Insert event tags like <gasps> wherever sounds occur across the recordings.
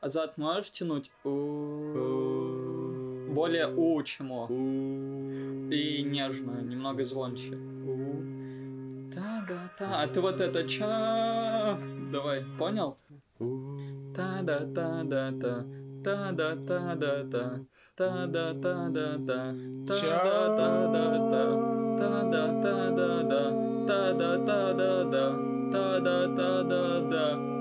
Азат можешь тянуть? Более у, чем о. И нежно, немного звонче. Та-да-та. А ты вот это ча. Давай, понял? Та-да-та-да-та. Та-да-та-да-та. Та-да-та-да-та. Та-да-та-да-та. Та-да-та-да-да. Та-да-та-да-да. Та-да-та-да-да.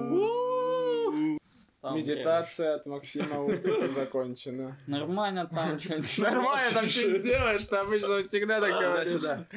Там Медитация от Максима <laughs> Утика закончена. Нормально там что-нибудь. <laughs> Нормально там что-нибудь сделаешь, ты обычно всегда так говоришь. сюда.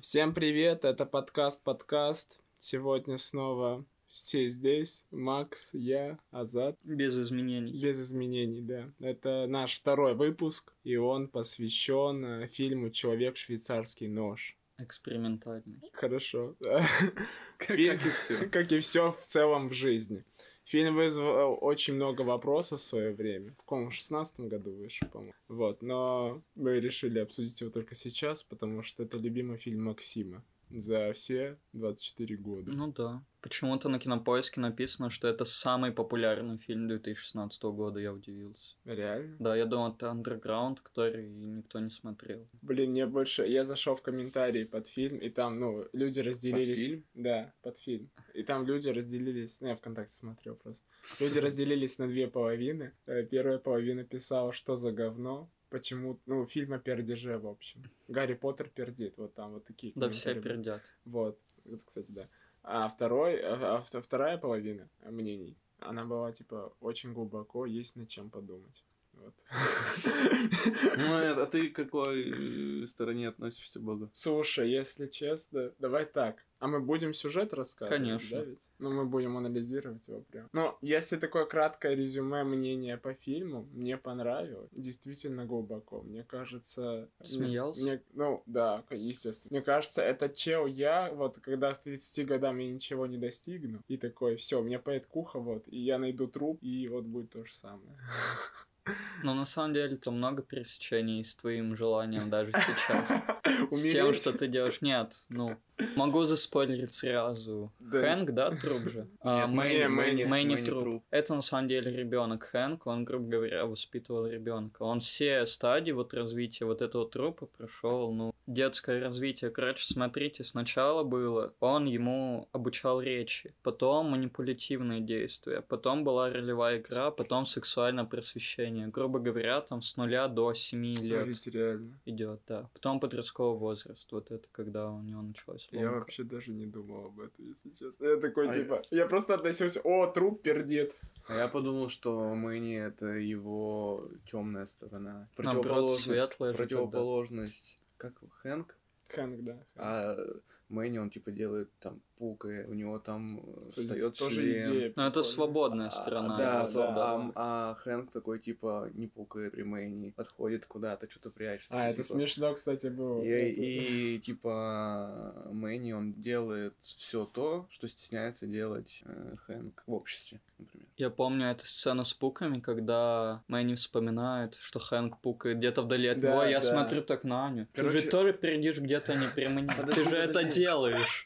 Всем привет, это подкаст-подкаст. Сегодня снова все здесь. Макс, я, Азат. Без изменений. Без изменений, да. Это наш второй выпуск, и он посвящен э, фильму «Человек швейцарский нож». Экспериментальный. Хорошо. <laughs> Как Фильм- и все. Как и все в целом в жизни. Фильм вызвал очень много вопросов в свое время. В каком 16 году вышел, по-моему. Вот, но мы решили обсудить его только сейчас, потому что это любимый фильм Максима за все 24 года. Ну да. Почему-то на кинопоиске написано, что это самый популярный фильм 2016 года, я удивился. Реально? Да, я думал, это андерграунд, который никто не смотрел. Блин, мне больше... Я зашел в комментарии под фильм, и там, ну, люди разделились... фильм? Да, под фильм. И там люди разделились... Ну, я ВКонтакте смотрел просто. Люди <laughs> разделились на две половины. Э, Первая половина писала, что за говно. Почему, ну, фильм о пердеже, в общем. Гарри Поттер пердит, вот там вот такие Да, все пердят. Вот, это, кстати, да. А второй, а, а вт- вторая половина мнений, она была, типа, очень глубоко, есть над чем подумать. Вот. <laughs> Ну, а ты к какой э, стороне относишься к Богу? Слушай, если честно, давай так. А мы будем сюжет рассказывать, Конечно. да ведь? Ну, мы будем анализировать его прям. Но если такое краткое резюме мнения по фильму, мне понравилось. Действительно глубоко. Мне кажется... Смеялся? Мне, ну, да, естественно. Мне кажется, этот чел я, вот, когда в 30 годам я ничего не достигну, и такой, все, мне поет куха, вот, и я найду труп, и вот будет то же самое. <laughs> Но на самом деле то много пересечений с твоим желанием даже сейчас. <laughs> С тем, что ты делаешь. Нет, ну, могу заспойлерить сразу. Да. Хэнк, да, труп же? <laughs> А, Мэнни, Мэнни, труп. труп. Это на самом деле ребенок Хэнк, он, грубо говоря, воспитывал ребенка. Он все стадии вот развития вот этого трупа прошел, ну, детское развитие. Короче, смотрите, сначала было, он ему обучал речи, потом манипулятивные действия, потом была ролевая игра, потом сексуальное просвещение. Грубо говоря, там с нуля до семи лет ведь реально. идет, да. Потом подростковый возраст, вот это когда у него Я вообще даже не думал об этом, если честно. Я такой, А типа, я просто относился, о, труп пердит. А я подумал, что Мэнни это его темная сторона. Наоборот, светлая же Противоположность. Как Хэнк? Хэнк, да. Хэнк. А Мэнни, он типа делает там пукает, у него там э, встает тоже член. идея. Ну, это свободная А, сторона. да, его, да, а, а Хэнк такой, типа, не пукает при Мэнни, отходит куда-то, что-то прячется. А, это типа. смешно, кстати, было. И, Это- и, типа Мэнни, он делает все то, что стесняется делать э, Хэнк в обществе, например. Я помню эту сцену с пуками, когда Мэнни вспоминает, что Хэнк пукает где-то вдали от Да, него. Я да. смотрю так на Аню. Ты Короче- же тоже перейдешь где-то не при мне. <laughs> Ты же это делаешь.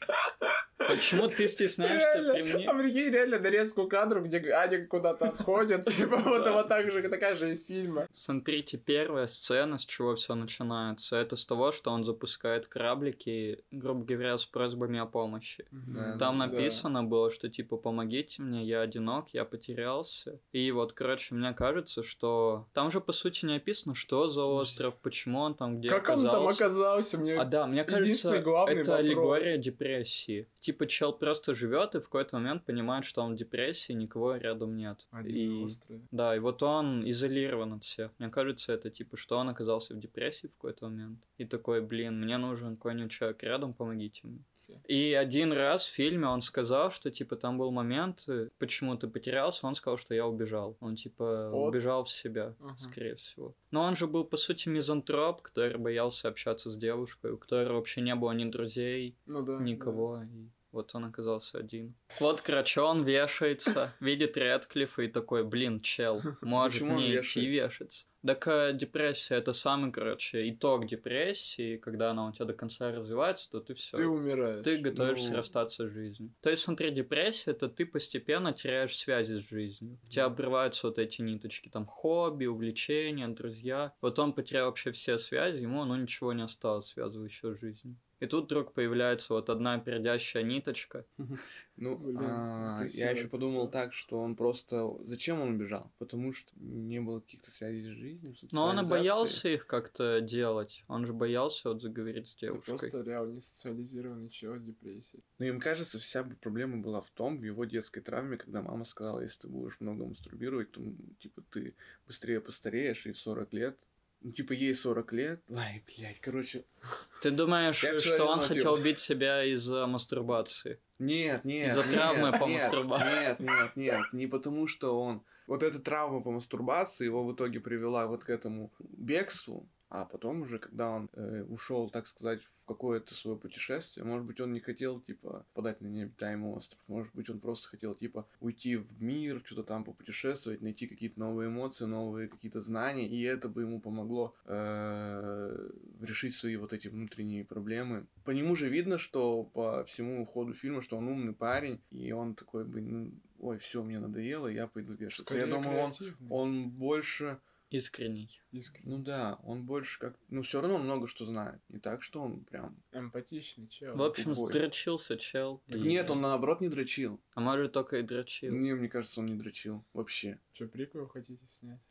Почему ты стесняешься при мне? а прикинь, реально нарезку кадру, где Аня куда-то отходит, <laughs> типа вот вот так же, такая же из фильма. Смотрите, первая сцена, с чего все начинается, это с того, что он запускает кораблики, грубо говоря, с просьбами о помощи. Там написано было, что типа помогите мне, я одинок, я потерялся. И вот, короче, мне кажется, что там же по сути не описано, что за остров, почему он там где Как он там оказался. оказался? Мне А да, мне кажется, это аллегория депрессии. Типа чел просто живет и в какой-то момент понимает, что он в депрессии, никого рядом нет. Один и... острове. Да, и вот он изолирован от всех. Мне кажется, это типа, что он оказался в депрессии в какой-то момент. И такой, блин, мне нужен какой-нибудь человек рядом, помогите мне. И один раз в фильме он сказал, что типа там был момент, э, почему ты потерялся, он сказал, что я убежал. Он типа От? убежал в себя, Ага. скорее всего. Но он же был, по сути, мизантроп, который боялся общаться с девушкой, у которой вообще не было ни друзей, Ну да. никого. И Вот он оказался один. Вот, короче, он вешается, <laughs> видит Редклиффа и такой, блин, чел, <laughs> может Почему не идти вешаться. Так э, депрессия это самый, короче, итог депрессии, когда она у тебя до конца развивается, то ты все. Ты умираешь. Ты готовишься Ну. расстаться с жизнью. То есть, смотри, депрессия это ты постепенно теряешь связи с жизнью. У тебя обрываются вот эти ниточки, там хобби, увлечения, друзья. Вот он потерял вообще все связи, ему ну ничего не осталось связывающего с жизнью. И тут вдруг появляется вот одна пердящая ниточка. Ну, а, я еще подумал так, что он просто... Зачем он убежал? Потому что не было каких-то связей с жизнью, Но он и боялся их как-то делать. Он же боялся вот заговорить с девушкой. просто реально не социализированный человек с депрессией. Но им кажется, вся бы проблема была в том, в его детской травме, когда мама сказала, если ты будешь много мастурбировать, то, типа, ты быстрее постареешь, и в 40 лет... Ну, типа, ей 40 лет. Ай, блядь, короче... Ты думаешь, Я что он хотел убить себя из-за мастурбации? Нет, нет, Из-за нет, травмы по нет, мастурбации. Нет, нет, нет, не потому что он... Вот эта травма по мастурбации его в итоге привела вот к этому бегству, а потом уже, когда он э, ушел, так сказать, в какое-то свое путешествие, может быть, он не хотел, типа, подать на необитаемый остров, может быть, он просто хотел, типа, уйти в мир, что-то там попутешествовать, найти какие-то новые эмоции, новые какие-то знания, и это бы ему помогло э, решить свои вот эти внутренние проблемы. По нему же видно, что по всему ходу фильма, что он умный парень, и он такой бы, ну, ой, все, мне надоело, я пойду вешаться. Скорее я думаю, он, он больше, Искренний. Искренне. ну да, он больше как, ну все равно он много что знает, не так, что он прям... Эмпатичный чел. В общем, тупой. сдрочился чел. Так и- Нет, он наоборот не дрочил. А может, только и дрочил. Мне, мне кажется, он не дрочил вообще. Что, приквел хотите снять?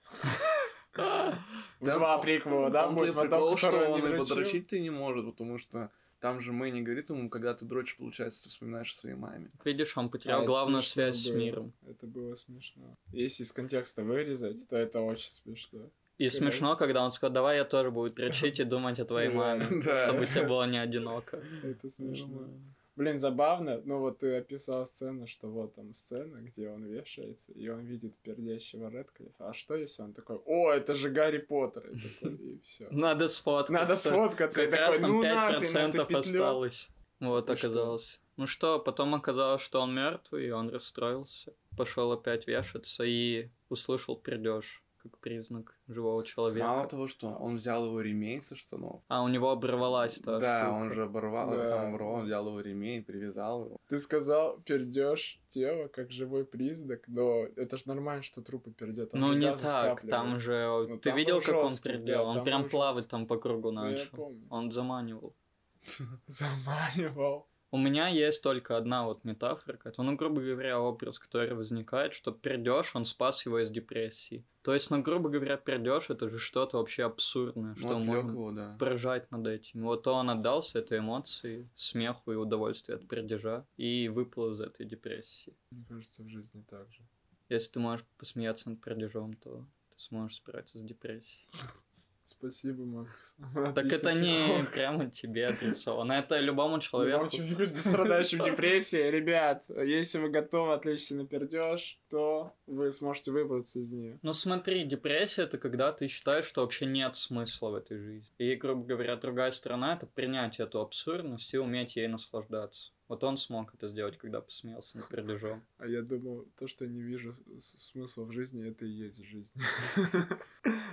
<laughs> Два приквела, да, Там будет прикол, что он не его дрочить ты не может, потому что там же Мэнни говорит ему, когда ты дрочишь, получается, ты вспоминаешь о своей маме. Видишь, он А, потерял это главную связь с было. миром. Это было смешно. Если из контекста вырезать, то это очень смешно. И Короче. смешно, когда он сказал, давай я тоже буду дрочить и думать о твоей маме, <laughs> чтобы тебе было не одиноко. Это смешно. Блин, забавно, ну вот ты описал сцену, что вот там сцена, где он вешается, и он видит пердящего Редклиффа. А что если он такой, о, это же Гарри Поттер, и, такой, и все. Надо сфоткаться. Надо сфоткаться, и Как раз такой, там ну нахрен 5% эту петлю. осталось. Вот И что? оказалось. Ну что, потом оказалось, что он мертвый, и он расстроился. Пошел опять вешаться и услышал пердеж как признак живого человека. Мало того, что он взял его ремень со штанов. А у него оборвалась та да, штука. он же оборвал, Да. потом оборвал, он взял его ремень, привязал его. Ты сказал, пердеж тело как живой признак, но это же нормально, что трупы пердят. там Ну не так, там же... Ну, Ты там видел, как он пердел? да, он там прям плавать там по кругу Ну, я начал. помню. Он заманивал. <laughs> Заманивал. У меня есть только одна вот метафора, которая, ну, грубо говоря, образ, который возникает, что пердеж, он спас его из депрессии. То есть, ну, грубо говоря, пердеж это же что-то вообще абсурдное, что Ну, отвлек можно его, да. поражать над этим. Вот он отдался этой эмоции, смеху и удовольствию от пердежа и выплыл из этой депрессии. Мне кажется, в жизни так же. Если ты можешь посмеяться над пердежом, то ты сможешь справиться с депрессией. <laughs> Спасибо, Макс. <laughs> Так это не прямо тебе <laughs> адресовано, это любому человеку. Любому человеку, страдающему депрессией, ребят, если вы готовы отвлечься на пердеж, то вы сможете выбраться из нее. Ну смотри, депрессия это когда ты считаешь, что вообще нет смысла в этой жизни. И, грубо говоря, другая сторона это принять эту абсурдность и уметь ей наслаждаться. Вот он смог это сделать, когда посмеялся над пердежом. <laughs> А я думал, то, что я не вижу смысла в жизни, это и есть жизнь. <laughs>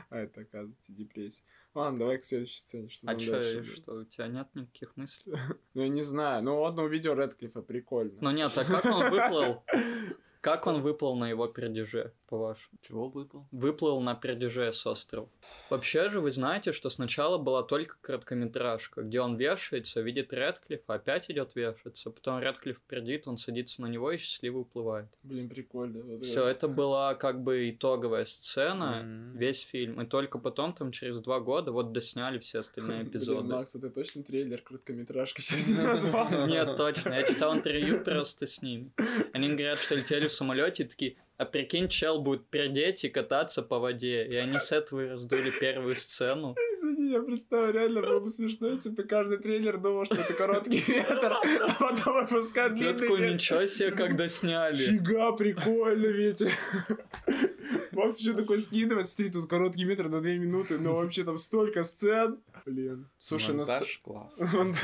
А это, оказывается, депрессия. Ладно, давай к следующей сцене. Что А будет? что, у тебя нет никаких мыслей? <laughs> Ну, я не знаю. Ну, ладно, увидел Редклифа, прикольно. Ну нет, а как он выплыл? Как он выплыл на его пердеже, по-вашему? Чего выпал? Выплыл на пердеже с острова. Вообще же вы знаете, что сначала была только короткометражка, где он вешается, видит Редклиффа, опять идет вешаться, потом Редклифф пердит, он садится на него и счастливо уплывает. Блин, прикольно. Вот Все, это была как бы итоговая сцена, М. весь фильм. И только потом, там, через два года, вот досняли все остальные Блин, эпизоды. Макс, это точно трейлер короткометражки <laughs> сейчас назвал? Нет, точно. Я читал интервью просто с ними. Они говорят, что летели в самолете такие, а прикинь, чел будет пердеть и кататься по воде. И они с этого и раздули первую сцену. <laughs> Извини, я представляю, реально было бы смешно, если бы ты каждый трейлер думал, что это короткий <laughs> метр, а потом выпускать Я длинный такой, метр. ничего себе, когда сняли. Фига, прикольно ведь. <laughs> Макс еще такой скидывает, смотри, тут короткий метр на две минуты, но вообще там столько сцен. Блин. Слушай, ну... Монтаж класс. <laughs> Он-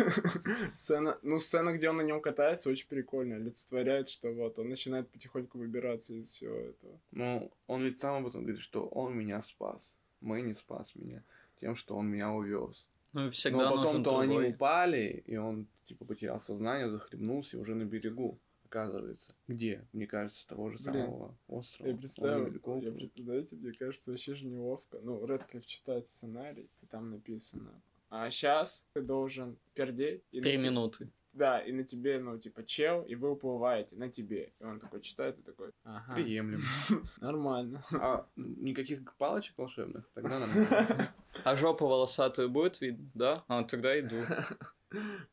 Сцена, ну, сцена, где он на нем катается, очень прикольная. Олицетворяет, что вот он начинает потихоньку выбираться из всего этого. Ну, он ведь сам об этом говорит, что он меня спас. Мэнни спас меня тем, что он меня увез. Ну, и всегда Но потом-то они упали, и он, типа, потерял сознание, захлебнулся и уже на берегу, оказывается. Где? Мне кажется, того же Блин, самого острова. Я представил, я, был. пред- знаете, мне кажется, вообще же неловко. Ну, Редклифф читает сценарий, и там написано, а сейчас ты должен пердеть. и на Три минуты. Да, и на тебе, ну, типа, чел, и вы уплываете, на тебе. И он такой читает и такой, ага, Приемлем. <laughs> нормально. А никаких палочек волшебных? Тогда нормально. <laughs> А жопу волосатую будет видно, да? А, тогда иду. <laughs>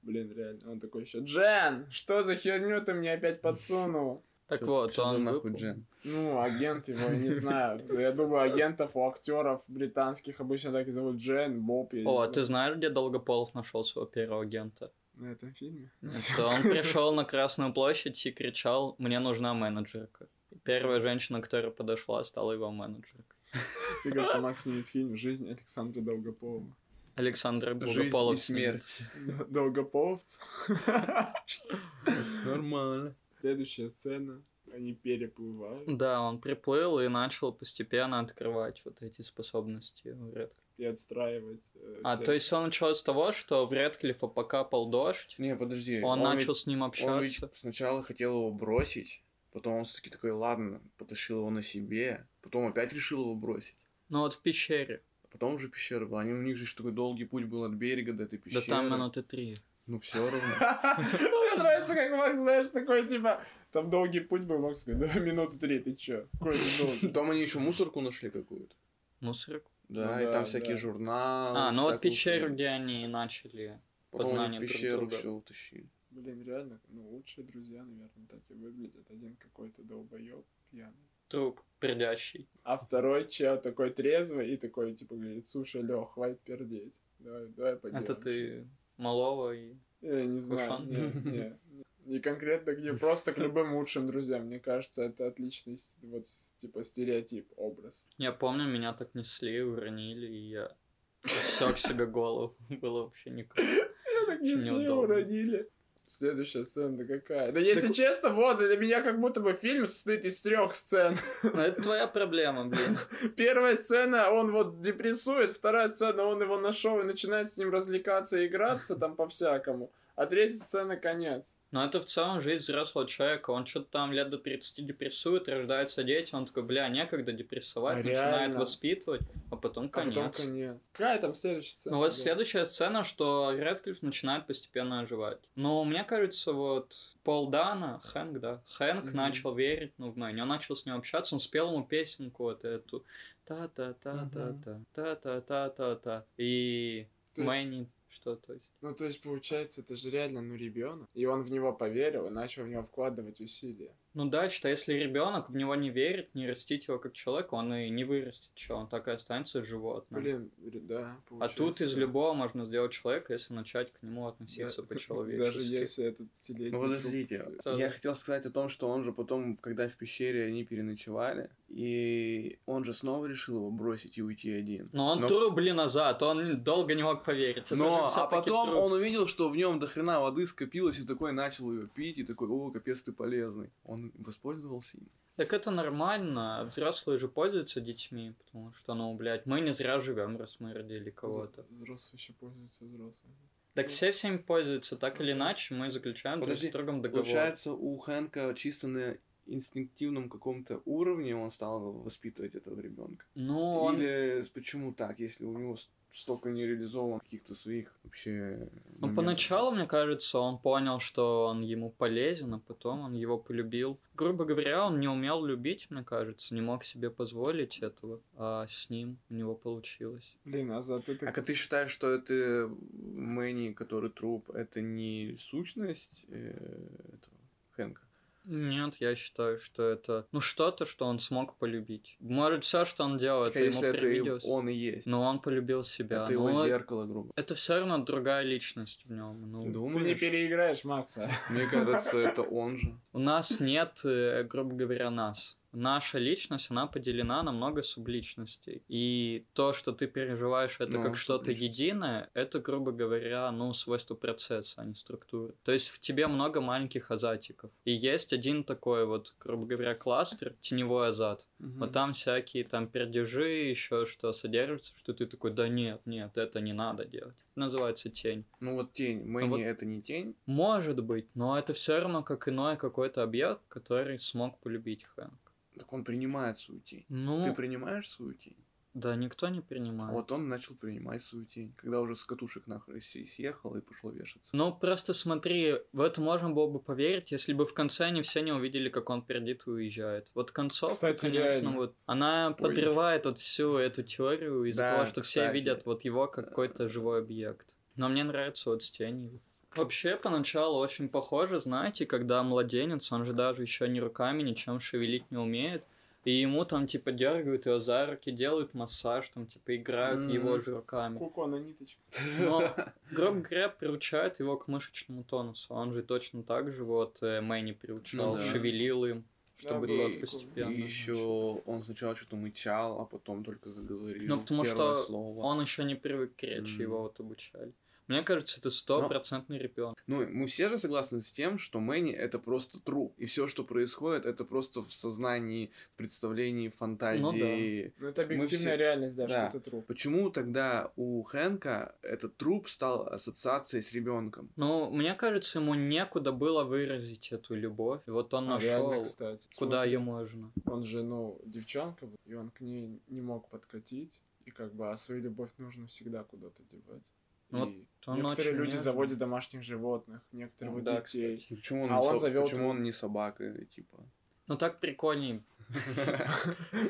Блин, реально. Он такой еще, Джен, что за херню ты мне опять подсунул? Так Чё- вот, за он нахуй. Джен? Ну, агент его, я не знаю. Я думаю, агентов у актеров британских обычно так и зовут Джен, Боб. не О, а ты знаешь, где Долгополов нашел своего первого агента? На этом фильме? Это он пришел на Красную площадь и кричал «Мне нужна менеджерка». Первая женщина, которая подошла, стала его менеджеркой. Мне кажется, Макс снимет фильм «Жизнь Александра Долгополова». Александр Жизнь Долгополов и смерть. <laughs> Долгополовцы. <laughs> Нормально. Следующая сцена. Они переплывают Да, он приплыл и начал постепенно открывать вот эти способности у Редклиффа. и отстраивать. э, А, то есть он начал с того, что в Редклиффа покапал дождь, Не, подожди. он, ведь- начал с ним Он ведь общаться. сначала хотел его бросить, потом он все-таки такой, ладно, потащил его на себе, потом опять решил его бросить. Ну вот в пещере. Потом уже пещера была. Они, у них же такой долгий путь был от берега до этой пещеры. Да там минуты три. Ну все равно. <laughs> Мне нравится, как Макс, знаешь, такой, типа, там долгий путь был, Макс говорит, да, минуты три, ты чё? Какой ты долгий? Там они еще мусорку нашли какую-то. Мусорок. Да, Ну и там всякие журналы. А, ну вот пещеру, где они начали. Потом познание пещеру все утащили. Блин, реально, ну, лучшие друзья, наверное, так и выглядят. Один какой-то долбоёб пьяный. Труп пердящий. А второй чел такой трезвый и такой, типа, говорит, слушай, Лёх, хватит пердеть. Давай, давай поделаем. Это ты малого и... Я не знаю, Ушан? не, не, конкретно к ним, <laughs> просто к любым лучшим друзьям. Мне кажется, это отличный, вот, типа, стереотип, образ. Я помню, меня так несли, уронили, и я сёк себе голову. <laughs> Было вообще никак. Так Очень несли, неудобно. уронили. Следующая сцена какая? Да если Так- честно, вот, для меня как будто бы фильм состоит из трех сцен. Ну, это твоя проблема, блин. <laughs> Первая сцена, он вот депрессует, вторая сцена, он его нашел и начинает с ним развлекаться и играться там по-всякому. А третья сцена конец. Но это в целом жизнь взрослого человека. Он что-то там лет до 30 депрессует, рождаются дети, он такой, бля, некогда депрессовать, А начинает реально? воспитывать, а потом А конец. потом конец. Какая там следующая сцена? Ну вот следующая сцена, что Редклифф начинает постепенно оживать. Но мне кажется, вот Пол Дана, Хэнк, да, Хэнк Мгм. начал верить, ну, в Мэнни, он начал с ним общаться, он спел ему песенку вот эту та-та-та-та-та, та-та-та-та-та, и Мэнни, что то есть. Ну, то есть, получается, это же реально, ну, ребенок. И он в него поверил и начал в него вкладывать усилия. Ну да, что если ребенок в него не верит, не растить его как человека, он и не вырастет, что он так и останется животным. Блин, да, а получается. тут из любого можно сделать человека, если начать к нему относиться Да, по-человечески. Даже если этот телетний Ну подождите, труп- Да. я хотел сказать о том, что он же потом, когда в пещере они переночевали, и он же снова решил его бросить и уйти один. Но он Но- труп, блин, назад, он долго не мог поверить. Это Но, а потом труп. он увидел, что в нем до хрена воды скопилось, и такой начал ее пить, и такой, о, капец, ты полезный. Он воспользовался им. Так это нормально, взрослые же пользуются детьми, потому что, ну, блядь, мы не зря живем, раз мы родили кого-то. Взрослые еще пользуются взрослыми. Так все всеми пользуются, так или иначе, мы заключаем друг Подожди, с другом договор. Получается, у Хэнка чисто на инстинктивном каком-то уровне он стал воспитывать этого ребенка. Ну, он... Или почему так, если у него столько не реализован каких-то своих вообще... Ну, поначалу, мне кажется, он понял, что он ему полезен, а потом он его полюбил. Грубо говоря, он не умел любить, мне кажется, не мог себе позволить этого, а с ним у него получилось. Блин, а за ты А ты считаешь, что это Мэнни, который труп, это не сущность э, этого Хэнка? Нет, я считаю, что это, ну, что-то, что он смог полюбить. Может, все, что он делал, это А ему если это привиделось. он и есть. Но он полюбил себя. это его зеркало, грубо. Это все равно другая личность в нем. Ты Ну, Ты не думаешь? переиграешь Макса. Мне кажется, это он же. у нас нет, э, грубо говоря, нас. Наша личность, она поделена на много субличностей. И то, что ты переживаешь это Ну, как что-то единое, это, грубо говоря, ну, свойство процесса, а не структуры. То есть в тебе много маленьких азатиков. И есть один такой вот, грубо говоря, кластер, теневой азат. Мгм. Вот там всякие там пердежи, еще что содержится, что ты такой, да нет, нет, это не надо делать. Называется тень. Ну вот тень. Мэнни вот- это не тень. Может быть, но это все равно как иной какой-то объект, который смог полюбить Хэнк. Так он принимает свою тень. Ну, Ты принимаешь свою тень? да, никто не принимает. Вот он начал принимать свою тень. Когда уже с катушек се- съехал и пошел вешаться. Ну, просто смотри, в это можно было бы поверить, если бы в конце они все не увидели, как он пердит и уезжает. Вот концовка, Кстати, конечно, реально. вот она Спойлер. подрывает вот всю эту теорию из-за Да, того, что все кстати. видят вот его как какой-то живой объект. Но мне нравится вот с тенью. Вообще, поначалу очень похоже, знаете, когда младенец, он же даже еще ни руками ничем шевелить не умеет, и ему там, типа, дергают его за руки, делают массаж, там, типа, играют Мгм. его же руками. Куко на ниточке. Но, грубо говоря, приучают его к мышечному тонусу. Он же точно так же вот э, Мэнни приучал, Ну да. шевелил им, чтобы Да, тот постепенно. И еще он сначала что-то мычал, а потом только заговорил. Ну, потому что слово. Он еще не привык к речи, Мгм. его вот обучали. Мне кажется, это стопроцентный ребенок. Ну, мы все же согласны с тем, что Мэнни это просто труп. И все, что происходит, это просто в сознании, в представлении, фантазии. Ну, это Мы объективная все- реальность, да, Да. что это труп. Почему тогда у Хэнка этот труп стал ассоциацией с ребенком? Ну, мне кажется, ему некуда было выразить эту любовь. И вот он А, реально, нашел, кстати. куда Смотри, ей можно. Он же, ну, девчонка, и он к ней не мог подкатить. И как бы, а свою любовь нужно всегда куда-то девать. Ну, И он некоторые очень люди нежный. заводят домашних животных, некоторые Ну вот да, детей. кстати. Почему он, А не, он со- зовёт почему он не собака, типа? Ну, так прикольней. <laughs>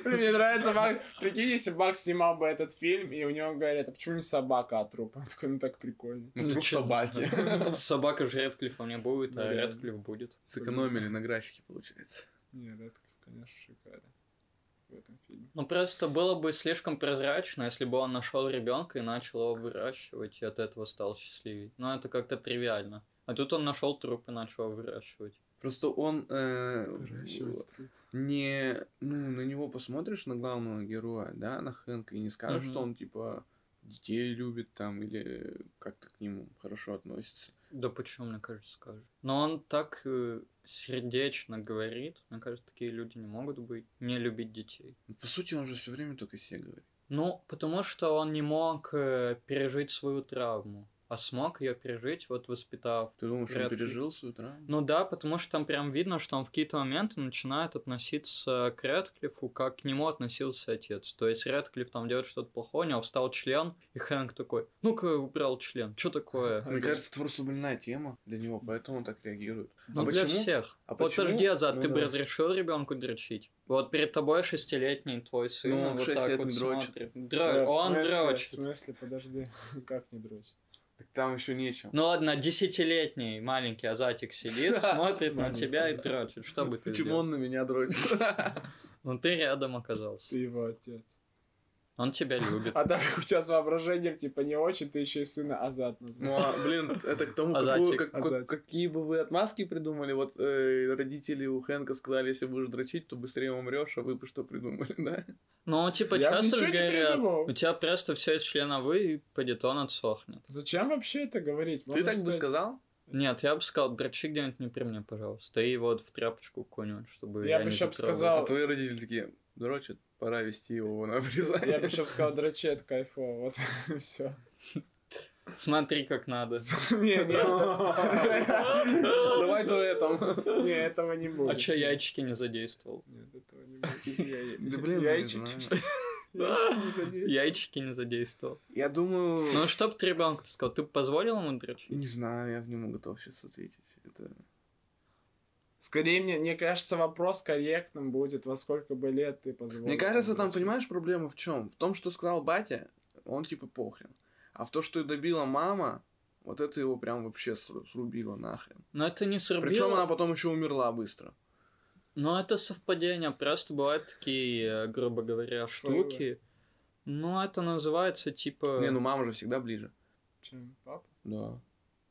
Блин, Мне нравится, Макс. Прикинь, если Макс снимал бы этот фильм, и у него говорят, а почему не собака, а труп? Он такой, ну так прикольно. Ну, Ну, труп чё? собаки. <laughs> Собака же Редклиффа не будет, а. Редклифф будет. Сэкономили на графике, получается. Не, Редклифф, конечно, шикарен в этом фильме. Ну просто было бы слишком прозрачно, если бы он нашел ребенка и начал его выращивать, и от этого стал счастливее. Но это как-то тривиально. А тут он нашел труп и начал его выращивать. Просто он э, не, ну, на него посмотришь, на главного героя, да, на Хэнка, и не скажешь, Мгм. что он, типа, детей любит там, или как-то к нему хорошо относится. Да почему, мне кажется, скажет. Но он так э, сердечно говорит. Мне кажется, такие люди не могут быть, не любить детей. По сути, он же все время только себе говорит. Ну, потому что он не мог э, пережить свою травму, а смог ее пережить, вот воспитав Ты думаешь, он пережил свою травму? Ну да, потому что там прям видно, что он в какие-то моменты начинает относиться к Редклиффу, как к нему относился отец. То есть Редклифф там делает что-то плохое, у него встал член, и Хэнк такой, ну-ка убрал член, что такое? Мне кажется, это просто больная тема для него, поэтому он так реагирует. Ну, а для почему? всех. А вот почему? подожди, Азат, Ну ты бы да. разрешил ребенку дрочить? Вот перед тобой шестилетний твой сын, Ну, он в вот так лет вот не дрочит. Дро- в Он смысле- В дрочит. смысле, подожди, <laughs> как не дрочит? Там еще нечем. Ну ладно, десятилетний маленький Азатик сидит, <laughs> смотрит на тебя и дрочит. Что бы ты Почему он на меня дрочит? <laughs> Ну ты рядом оказался. Ты его отец. Он тебя любит. А так как у тебя с воображением, типа, не очень, ты еще и сына Азат Ну, назвал. а, блин, это к тому, какую- как- как- какие бы вы отмазки придумали. Вот э, родители у Хэнка сказали, если будешь дрочить, то быстрее умрешь, а вы бы что придумали, <laughs> да? Ну, типа, Я бы часто же говорят, у тебя просто все из члена вы, и пойдет он отсохнет. Зачем вообще это говорить? Ты Можно так бы сказать- сказал? Нет, я бы сказал, дрочи где-нибудь не при мне, пожалуйста. И вот в тряпочку какую-нибудь, чтобы Я я, бы затрогал. сказал- А твои родители такие, дрочат, пора вести его на обрезание. Я бы еще сказал, дрочи, это кайфово. Вот, <laughs> все. Смотри, как надо. <laughs> Не, не, это- <laughs> Давай дуэтом. не, этого не будет. А чё, яйчики не задействовал? Нет, этого не будет. Да блин, ну, яйчики. Яйчики не задействовал. Яйчики не задействовал. Я думаю... Ну, что бы ты ребенку сказал? Ты бы позволил ему дрочить? Не знаю, я в нему готов сейчас ответить. Это... Скорее, мне, мне кажется, вопрос корректным будет, во сколько бы лет ты позволил. Мне кажется, там, понимаешь, проблема в чем? В том, что сказал батя, он типа похрен. А в то, что и добила мама, вот это его прям вообще сру- срубило нахрен. Но это не срубило. Причем она потом еще умерла быстро. Ну, это совпадение. Просто бывают такие, э, грубо говоря, штуки. Ну, это называется типа... Не, ну мама же всегда ближе. Чем папа? Да.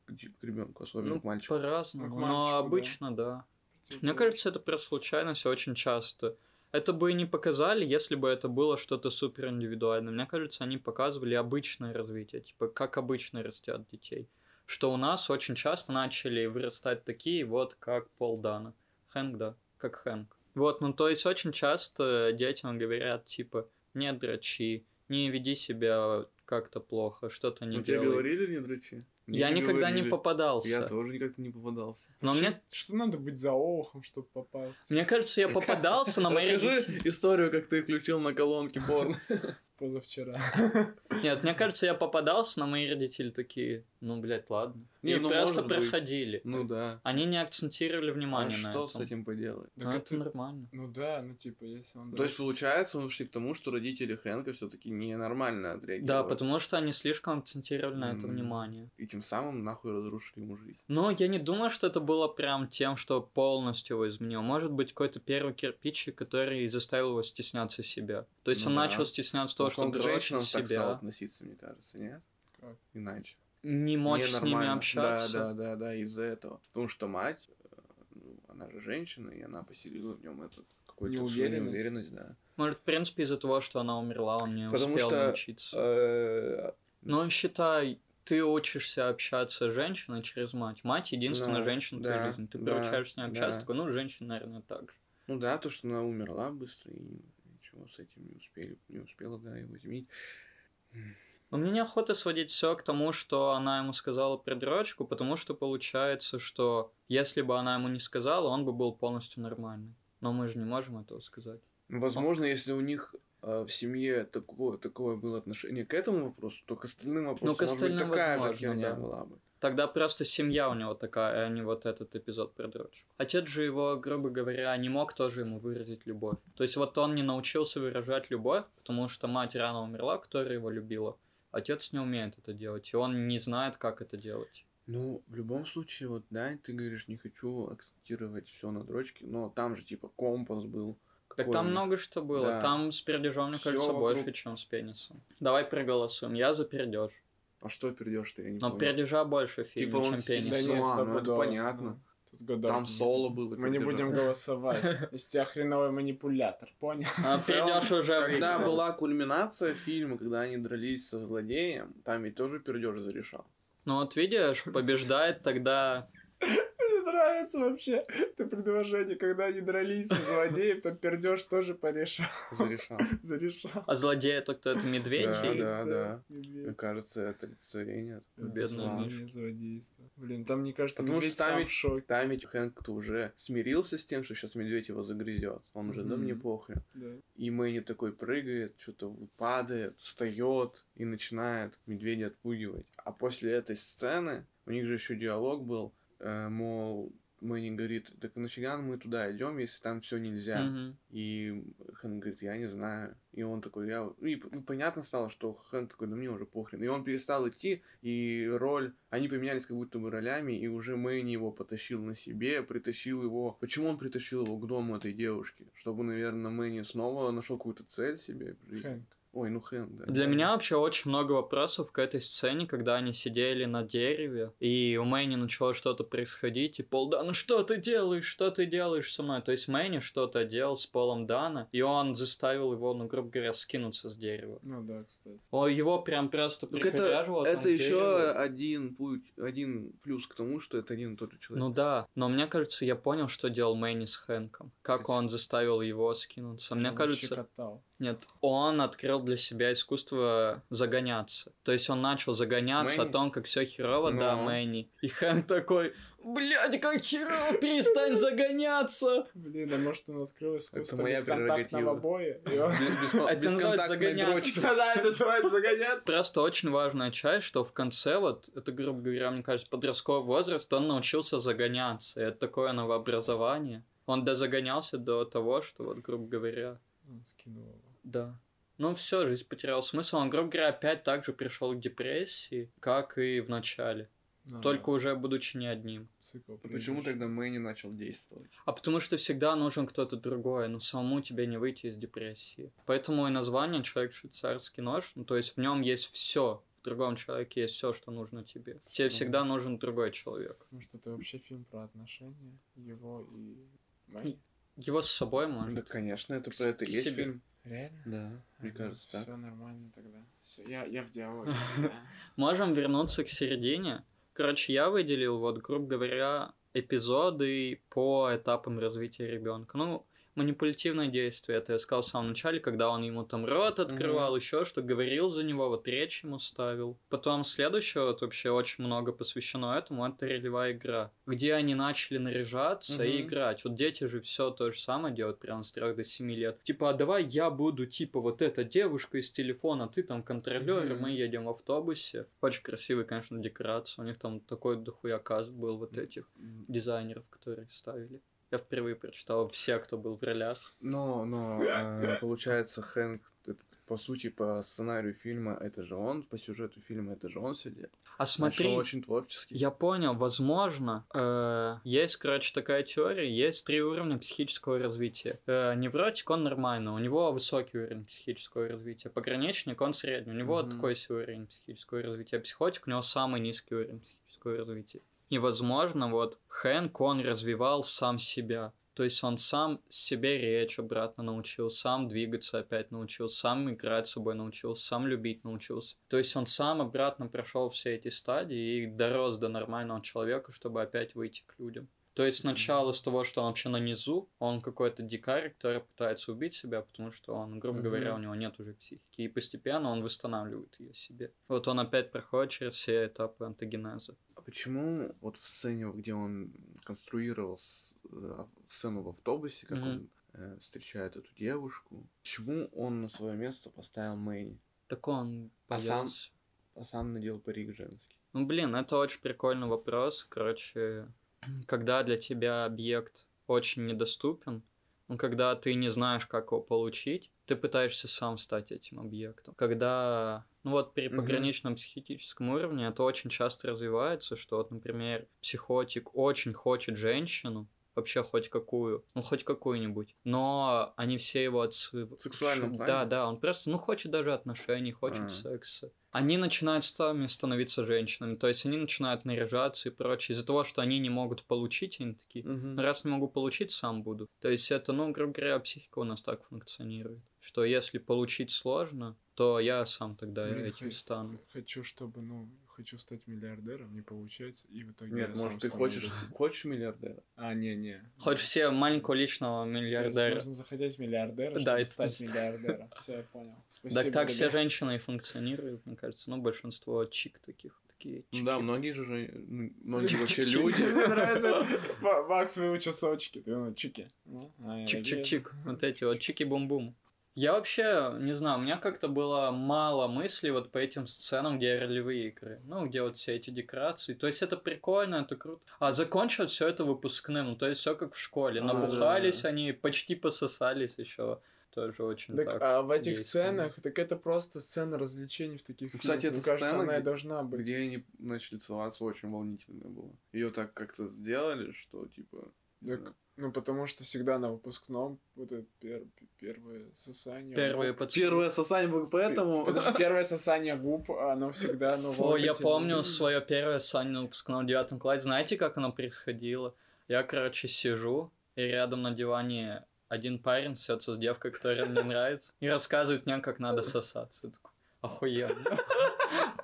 К, к ребенку, особенно Ну, к мальчику. по-разному. Ну, Но мальчику, да. обычно, да. Типа, Мне кажется, это просто случайность очень часто. Это бы и не показали, если бы это было что-то супер индивидуальное. Мне кажется, они показывали обычное развитие, типа как обычно растят детей. Что у нас очень часто начали вырастать такие вот, как Пол Дана. Хэнк, да, как Хэнк. Вот, ну то есть очень часто детям говорят, типа, не дрочи, не веди себя как-то плохо, что-то не Ну, тебе делай. говорили не дрочи? Мне Я никогда не говорили. попадался. Я тоже никогда не попадался. Но Вообще, мне, Что надо быть зоохом, чтобы попасть? мне кажется, я попадался на мои Расскажи историю, как ты включил на колонке порно. <laughs> Позавчера. Нет, мне кажется, я попадался, но мои родители такие, ну, блядь, ладно. Не, и ну, просто быть. проходили. Ну да. Они не акцентировали А внимание на что этом. с этим поделать? Ну, Так это это- нормально. Ну да, ну типа, если он... То есть, получается, мы шли к тому, что родители Хэнка все-таки ненормально отреагировали. Да, потому что они слишком акцентировали на это внимание. И тем самым нахуй разрушили ему жизнь. Но я не думаю, что это было прям тем, что полностью его изменил. Может быть, какой-то первый кирпичик, который заставил его стесняться себя. То есть Ну он да. начал стесняться того, что он к женщинам так стал относиться, мне кажется, нет? Как? Иначе. Не мочь с ними общаться. Да, да, да, да, из-за этого. Потому что мать, э, ну, она же женщина, и она поселила в нем этот какой-то Неуверенность. неуверенность, да. Может, в принципе, из-за того, что она умерла, он не Потому успел что, научиться. Э, Но считай, ты учишься общаться с женщиной через мать. Мать единственная Ну, женщина в да, твоей жизни. Ты да, приучаешься с ней общаться, да. такой, ну, женщина, наверное, так же. Ну да, то, что она умерла быстро, и ничего с этим не успели, не успела, да, его изменить. Но мне неохота сводить все к тому, что она ему сказала про дрочку, потому что получается, что если бы она ему не сказала, он бы был полностью нормальный. Но мы же не можем этого сказать. Возможно, если у них э, в семье такое, такое было отношение к этому вопросу, то к остальным вопросам, Ну, к может быть, остальным такая же возможно, херня да. была бы. Тогда просто семья у него такая, а не вот этот эпизод про дрочку. Отец же его, грубо говоря, не мог тоже ему выразить любовь. То есть вот он не научился выражать любовь, потому что мать рано умерла, которая его любила. Отец не умеет это делать, и он не знает, как это делать. Ну, в любом случае, вот, да, ты говоришь, не хочу акцентировать все на дрочке, но там же, типа, компас был. Так там много что было. Да. Там с пердежом, мне Всё кажется, вокруг. больше, чем с пенисом. Давай проголосуем. Я за пердеж. А что перейдешь-то, я не Но понял. пердежа больше в фильме, Типа он чем пенис. Да ну, это понятно. Тут года. Там соло было. Мы не будем голосовать. <laughs> Из тебя хреновый манипулятор, понял? А целом, пердеж уже Когда была кульминация фильма, когда они дрались со злодеем, там ведь тоже пердеж зарешал. Ну вот видишь, побеждает тогда... Мне нравится вообще это предложение, когда они дрались с злодеем, то пердеж тоже порешал, Зарешал. зарешал. А злодей это кто? Это медведь? Да, и- да, да. медведь. Мне кажется, это олицетворение. Бедный. Миша. Злодейство. Блин, там, мне кажется, Потому медведь что там сам ведь- в шоке. Там ведь Хэнк-то уже смирился с тем, что сейчас медведь его загрызет. Он уже, да, мне похрен. Да. И Мэнни такой прыгает, что-то падает, встает и начинает медведя отпугивать. А после этой сцены у них же еще диалог был, мол, Мэнни говорит, так нафига мы туда идем, если там все нельзя? Мгм. И Хэн говорит, я не знаю. И он такой, я... И п- понятно стало, что Хэн такой, да мне уже похрен. И он перестал идти, и роль... Они поменялись как будто бы ролями, и уже Мэнни его потащил на себе, притащил его... Почему он притащил его к дому этой девушки? Чтобы, наверное, Мэнни снова нашел какую-то цель себе. Хэнк. Ой, ну Хэн, да. Для меня вообще очень много вопросов к этой сцене, когда они сидели на дереве, и у Мэйни начало что-то происходить, и Пол Дана, что ты делаешь, что ты делаешь со мной? То есть Мэйни что-то делал с Полом Дана, и он заставил его, ну, грубо говоря, скинуться с дерева. Ну да, кстати. О, его прям просто Так это, прикоряживало это к еще один путь, один плюс к тому, что это один и тот же человек. Ну да, но мне кажется, я понял, что делал Мэнни с Хэнком. Как Кстати. он заставил его скинуться. Мне Он кажется, щекотал. Нет, он открыл для себя искусство загоняться. То есть он начал загоняться Мэнни? о том, как все херово, да, Ну. Мэнни. И Хэн такой, блядь, как херово, перестань загоняться. Блин, а может он открыл искусство бесконтактного боя? <laughs> Это называется загоняться. <laughs> Да, это называется загоняться. Просто очень важная часть, что в конце, вот, это, грубо говоря, мне кажется, подростковый возраст, он научился загоняться. И это такое новообразование. Он дозагонялся до того, что, вот, грубо говоря, Он скинул. Да. Ну все, жизнь потеряла смысл. Он, грубо говоря, опять так же пришел к депрессии, как и в начале. Ну Только уже будучи не одним. цикл А Почему тогда Мэнни начал действовать? А потому что всегда нужен кто-то другой, но самому тебе не выйти из депрессии. Поэтому и название «Человек швейцарский нож», ну то есть в нем есть все. В другом человеке есть все, что нужно тебе. Тебе всегда нужен другой человек. Потому что это вообще фильм про отношения его и Мэй. Его с собой может. Да, конечно, это про это есть себе. фильм. Реально? Да, мне кажется, так. Все нормально тогда. Всё, я, я в диалоге. <laughs> Можем вернуться к середине. Короче, я выделил, вот, грубо говоря, эпизоды по этапам развития ребенка. Ну, манипулятивное действие, это я сказал в самом начале, когда он ему там рот открывал, еще что, говорил за него, вот речь ему ставил. Потом следующее, вот вообще очень много посвящено этому, это ролевая игра, где они начали наряжаться и Мгм. играть. Вот дети же все то же самое делают прямо с 3 до 7 лет. Типа, а давай я буду, типа, вот эта девушка из телефона, ты там контролер, и Мгм. мы едем в автобусе. Очень красивые, конечно, декорации. У них там такой дохуя каст был вот этих М, дизайнеров, которые ставили. Я впервые прочитал все, кто был в ролях. Но, но, э, получается, Хэнк, по сути, по сценарию фильма, это же он, по сюжету фильма, это же он все делает. А Смотри. смотри, очень творческий. я понял, возможно, э, есть, короче, такая теория, есть три уровня психического развития. Э, невротик, он нормальный, у него высокий уровень психического развития. Пограничник, он средний, у него Мгм. такой себе уровень психического развития. Психотик, у него самый низкий уровень психического развития. И, возможно, вот Хэнк, он развивал сам себя. То есть он сам себе речь обратно научил, сам двигаться опять научился, сам играть с собой научился, сам любить научился. То есть он сам обратно прошел все эти стадии и дорос до нормального человека, чтобы опять выйти к людям. То есть сначала с того, что он вообще на низу, он какой-то дикарь, который пытается убить себя, потому что он, грубо говоря, у него нет уже психики. И постепенно он восстанавливает ее себе. Вот он опять проходит через все этапы антогенеза. Почему вот в сцене, где он конструировал э, сцену в автобусе, как Мгм. он э, встречает эту девушку, почему он на свое место поставил Мэнни, Так он А сам? а сам надел парик женский? Ну, блин, это очень прикольный вопрос. Короче, <clears throat> когда для тебя объект очень недоступен, когда ты не знаешь, как его получить, ты пытаешься сам стать этим объектом. Когда, ну вот при пограничном психическом уровне это очень часто развивается, что вот, например, психотик очень хочет женщину, вообще хоть какую, ну хоть какую-нибудь, но они все его отцы... В сексуальном Ш- плане? Да, да, он просто, ну, хочет даже отношений, хочет А. секса. Они начинают сами становиться женщинами, то есть они начинают наряжаться и прочее. Из-за того, что они не могут получить, они такие. «Ну, раз не могу получить, сам буду. То есть это, ну, грубо говоря, психика у нас так функционирует, что если получить сложно, то я сам тогда Блин, этим хо- стану. Хочу, чтобы, ну, хочу стать миллиардером, не получается, и в итоге Нет, я сам может, ты стану хочешь, миллиардером. хочешь миллиардера? А, не-не. Хочешь себе маленького личного То есть миллиардера. нужно захотеть миллиардера, Да, чтобы стать там- миллиардером. Все, я понял. <laughs> Спасибо, Так так все женщины и функционируют, мне кажется. Ну, большинство чик таких. Такие Ну да, многие же, ну, многие вообще люди. Мне <laughs> нравится. Ма- Макс выучил сочки. Ты ну, чики. Ну, а. Чик-чик-чик. Вот эти вот чики-бум-бум. Я вообще, не знаю, у меня как-то было мало мыслей вот по этим сценам, где ролевые игры. Ну, где вот все эти декорации. То есть это прикольно, это круто. А закончил все это выпускным. Ну, то есть все как в школе. А, Набухались да. они, почти пососались еще. Тоже очень Так, так. а в этих сценах, так это просто сцена развлечений в таких Ну, Кстати, фильмах. Мне эта кажется, сцена, она и где- должна быть. Где они начали целоваться, очень волнительно было. Ее так как-то сделали, что типа... Так. Ну, потому что всегда на выпускном вот это пер- первое сосание. Первые губ. Первое сосание было поэтому... Потому что первое сосание губ, оно всегда, ну, Ой, я помню свое первое Саня на выпускном девятом классе. Знаете, как оно происходило? Я, короче, сижу, и рядом на диване один парень сется с девкой, которая мне нравится, и рассказывает мне, как надо сосаться. Я такой, охуенно.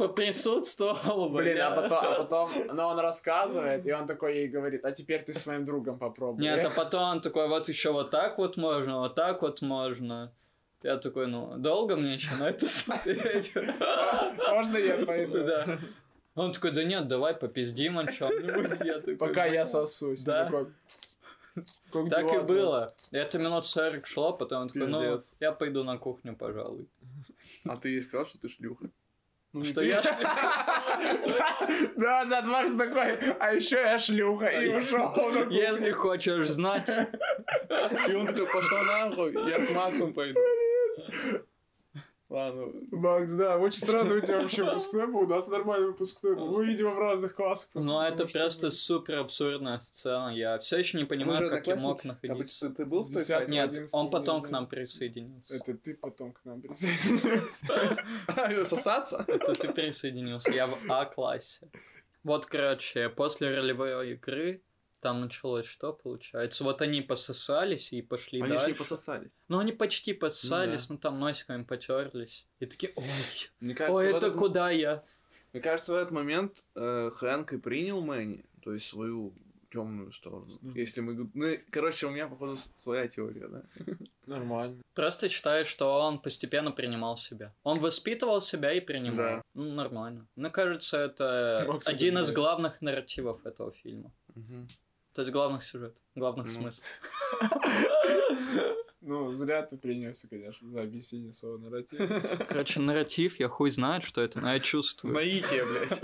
Поприсутствовал, Блин, а потом, а потом, <laughs> но он рассказывает, и он такой ей говорит, а теперь ты с моим другом попробуй. Нет, а <laughs> потом он такой, вот еще вот так вот можно, вот так вот можно. Я такой, ну, долго мне еще на это смотреть? <laughs> Можно я пойду? Да. Он такой, да нет, давай попиздим о чем-нибудь. Такой, Пока я «Ну». сосусь. Да. «Как Так дела и твои?» было. Это минут 40 шло, потом он такой, ну, я пойду на кухню, пожалуй. А ты ей сказал, что ты шлюха? Ну, Что ты. я... <laughs> Да, зад Макс такой, а еще я шлюха, и ушел. <laughs> Если хочешь знать... <laughs> И он такой, пошла нахуй, я с Максом пойду. Ладно. Макс, да, очень странно у тебя вообще выпускной был, у нас нормальный выпускной был. Мы, видимо, в разных классах. Ну, это просто мы- супер абсурдная сцена. Я все еще не понимаю, как я мог находиться. ты, был в? Нет, 11 он потом к нам присоединился. Это ты потом к нам присоединился. <laughs> Сосаться? Это ты присоединился. Я в А-классе. Вот, короче, после ролевой игры Там началось что, получается? Вот они пососались и пошли Они же дальше. не пососались. Ну, они почти пососались, да. ну, там носиками потерлись. И такие, ой, Мне кажется, ой, это этот- куда я? Мне кажется, в этот момент э, Хэнк и принял Мэнни, то есть свою темную сторону. Если мы... Ну, короче, у меня, походу, своя теория, да? Нормально. Просто считаю, что он постепенно принимал себя. Он воспитывал себя и принимал. Да. Ну, нормально. Мне кажется, это Макс один из главных нарративов этого фильма. Мгм. То есть главных сюжетов, главных Ну. смыслов. <laughs> Ну, зря ты принялся, конечно, за объяснение своего нарратива. Короче, нарратив, я хуй знает, что это, но я чувствую. Наитие, блядь.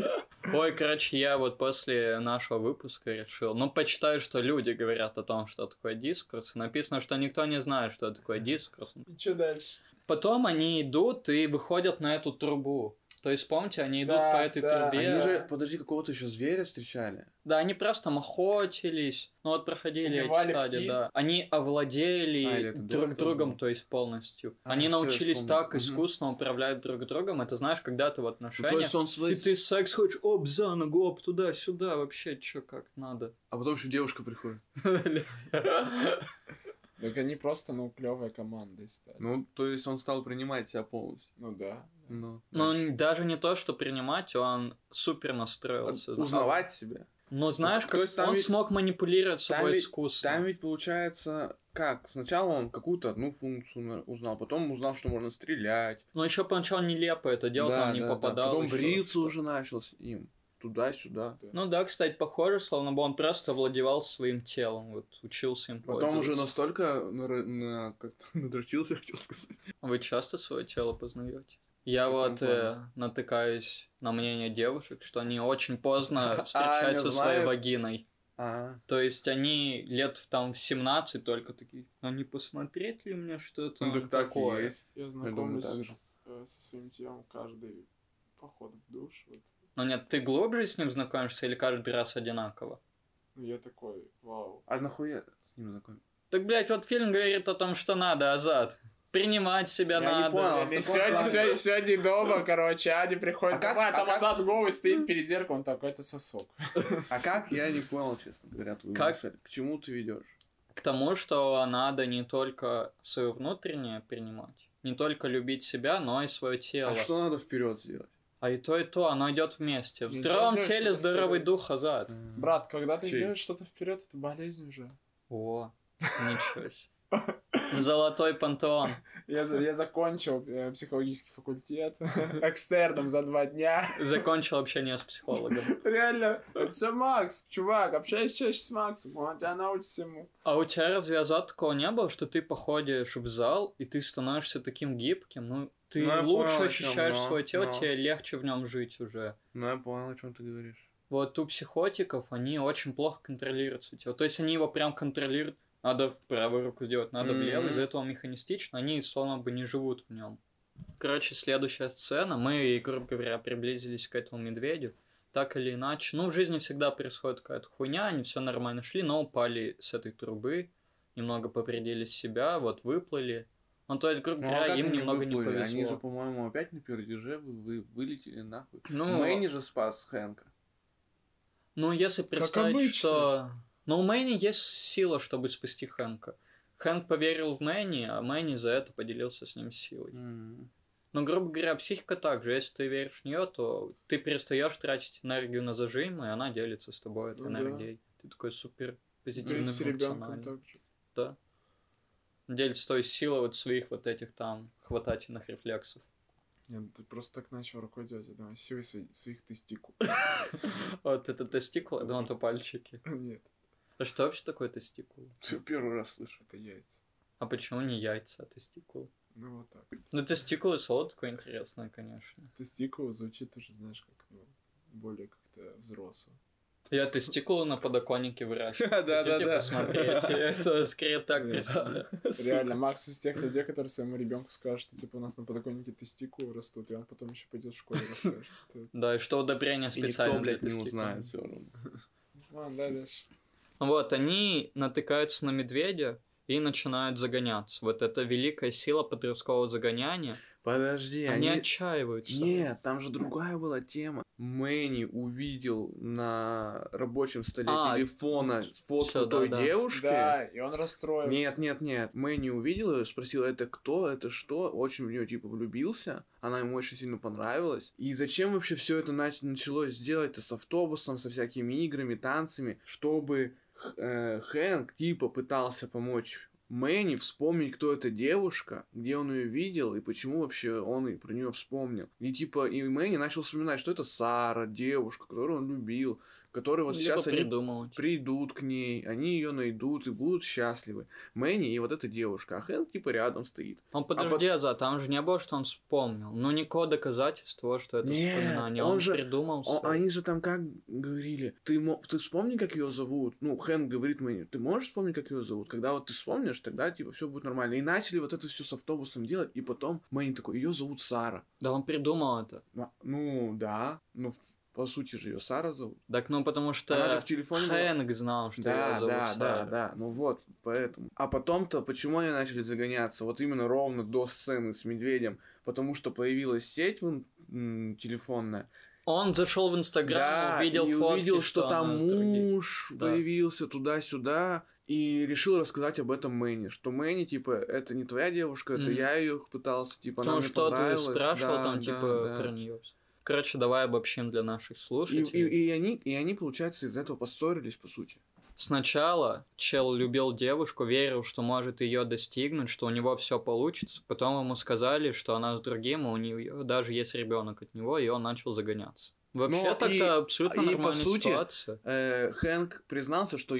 Ой, короче, я вот после нашего выпуска решил, ну, почитаю, что люди говорят о том, что такое дискурс. Написано, что никто не знает, что такое дискурс. И что дальше? Потом они идут и выходят на эту трубу. То есть, помните, они идут Да, по этой да. трубе. Они же, подожди, какого-то еще зверя встречали. Да, они просто охотились. Ну вот проходили эти Убивали стадии, птиц. да. Они овладели А, друг этого другом, было? то есть полностью. А, они научились так Мгм. искусно управлять друг другом. Это знаешь, когда ты в Ну, отношениях. то есть он И ты секс хочешь, оп, за ногу, оп, туда-сюда, вообще, чё, как надо. А потом еще девушка приходит. <laughs> Так они просто, ну, клевая команда стали. Ну, то есть он стал принимать себя полностью. Ну да. Ну, Ну, дальше. н- даже не то, что принимать, он супер настроился. Узнавать себя. Ну, знаешь, То как есть там он ведь- смог манипулировать там собой ведь-. Там ведь получается, как? Сначала он какую-то одну функцию на- узнал, потом узнал, что можно стрелять. Но еще поначалу нелепо это делал, Да, там не да, да. попадал. Потом ещё бриться уже начал с ним. Туда-сюда. Ну да, кстати, похоже, словно бы он просто овладевал своим телом, вот учился им Потом уже настолько нара- на, как-то <laughs> надрочился, хотел сказать. Вы часто свое тело познаете? Я каком вот э, натыкаюсь на мнение девушек, что они очень поздно <laughs> встречаются со своей вагиной. А, То есть они лет там в 17 только такие, а не посмотреть ли мне что-то ну так такое? есть. Я думаю, знакомлюсь так же. э, со своим телом каждый поход в душ. Вот. Но нет, ты глубже с ним знакомишься или каждый раз одинаково? Ну, я такой, вау. А нахуя с ним знакомиться? Так, блядь, вот фильм говорит о том, что надо, Азат. Принимать себя Я не надо. понял. Каком сегодня, сегодня, сегодня дома, короче, Аня приходит А как- домой, а там а как- Азат голый стоит перед зеркалом, такой, это сосок. <laughs> А как? Я не понял, честно говоря, твою Как? мысль. К чему ты ведешь? К тому, что надо не только свое внутреннее принимать, не только любить себя, но и свое тело. А что надо вперед сделать? А и то, и то, оно идет вместе. В сделать теле здоровый дух, Азат. Брат, когда ты Чей? делаешь что-то вперед, это болезнь уже. О, ничего себе. Золотой пантеон. Я, я закончил э, психологический факультет <laughs> экстерном за два дня. Закончил общение с психологом. Реально, это все Макс, чувак, общайся чаще с Максом, он тебя научит всему. А у тебя разве Азат такого не было, что ты походишь в зал, и ты становишься таким гибким? Ну, ты Ну, лучше понял, ощущаешь но- свое тело, но. тебе легче в нем жить уже. Ну, я понял, о чем ты говоришь. Вот у психотиков они очень плохо контролируют свое тело. То есть они его прям контролируют. Надо в правую руку сделать, надо в левую. Из-за этого механистично они словно бы не живут в нем. Короче, следующая сцена. Мы, грубо говоря, приблизились к этому медведю. Так или иначе. Ну, в жизни всегда происходит какая-то хуйня. Они все нормально шли, но упали с этой трубы. Немного повредили себя, вот выплыли. Ну, то есть, грубо Ну, а говоря, им немного не выплыли? повезло. Они же, по-моему, опять на пердеже вы, вы вылетели нахуй. Ну, Мэнни же спас Хэнка. Ну, если представить, что... Ну, у Мэнни есть сила, чтобы спасти Хэнка. Хэнк поверил в Мэнни, а Мэнни за это поделился с ним силой. М. Но, грубо говоря, психика так же. Если ты веришь в нее, то ты перестаешь тратить энергию на зажим, и она делится с тобой этой Ну да. энергией. Ты такой супер позитивный, ребенком функциональный. Да. Делится той силой вот своих вот этих там хватательных рефлексов. Нет, ты просто так начал рукой делать, я думаю, силой свои- своих тестикул. <laughs> Вот это тестикулы, да, это пальчики. <laughs> Нет, А что вообще такое тестикулы? Всё, Первый раз слышу. это яйца. А почему не яйца, а тестикулы? Ну вот так. Ну, тестикулы слово такое интересное, конечно. Тестикул звучит уже, знаешь, как, ну, более как-то взросло. Я тестикулы на подоконнике выращиваю. Да, да, да. посмотреть? Это скорее так. Реально, Макс из тех людей, которые своему ребенку скажут, что типа у нас на подоконнике тестикулы растут, и он потом еще пойдет в школе расскажет. Это- Да, и что удобрение И никто, специально для блядь, не узнает все равно. Ладно, да, дальше. Вот, они натыкаются на медведя, и начинают загоняться. Вот это великая сила подросткового загоняния. Подожди, Они, они... отчаиваются. Нет, там же другая была тема. Мэнни увидел на рабочем столе А, телефона фотку всё, той да. девушки. Да, и он расстроился. Нет, нет, нет. Мэнни увидел ее, спросил, это кто, это что? Очень в нее типа влюбился. Она ему очень сильно понравилась. И зачем вообще все это нач- началось делать-то с автобусом, со всякими играми, танцами, чтобы э, Хэнк типа пытался помочь Мэнни вспомнить, кто эта девушка, где он ее видел и почему вообще он и про нее вспомнил. И типа, и Мэнни начал вспоминать, что это Сара, девушка, которую он любил, которая вот Либо сейчас они придумывать. придут к ней, они ее найдут и будут счастливы. Мэнни и вот эта девушка, а Хэнк типа рядом стоит. Он подожди, а там же не было, что он вспомнил. Ну, никакого доказательства, что это Нет, воспоминание. он Он, же- придумал О, всё. они же там как говорили, ты, мо- ты вспомни, как ее зовут. Ну, Хэнк говорит Мэнни, ты можешь вспомнить, как ее зовут? Когда вот ты вспомнишь, тогда типа все будет нормально. И начали вот это все с автобусом делать, и потом Мэнни такой, ее зовут Сара. Да он придумал это. Ну, Ну, да, ну, по сути же ее Сара зовут. Так, ну, потому что Она же в телефоне была. Хэнк знал, что Да, его зовут да, Сара. да, да, ну вот, поэтому. А потом-то, почему они начали загоняться? Вот именно ровно до сцены с медведем, потому что появилась сеть телефонная. Он зашел в Инстаграм, Да, увидел и фотки, увидел, что, там она с другим. муж Да. появился туда-сюда, и решил рассказать об этом Мэнни, что Мэнни, типа, это не твоя девушка, это Мгм. я ее пытался, типа, она Потому мне что ты понравилась. спрашивал Да, там, да, типа, да. про нее. Короче, давай обобщим для наших И, слушателей. и, и они, и они, получается, из-за этого поссорились, по сути. Сначала чел любил девушку, верил, что может ее достигнуть, что у него все получится. Потом ему сказали, что она с другим, и у нее даже есть ребенок от него, и он начал загоняться. Вообще Ну, так и- это абсолютно и, по нормальная сути, ситуация. Э, Хэнк признался, что,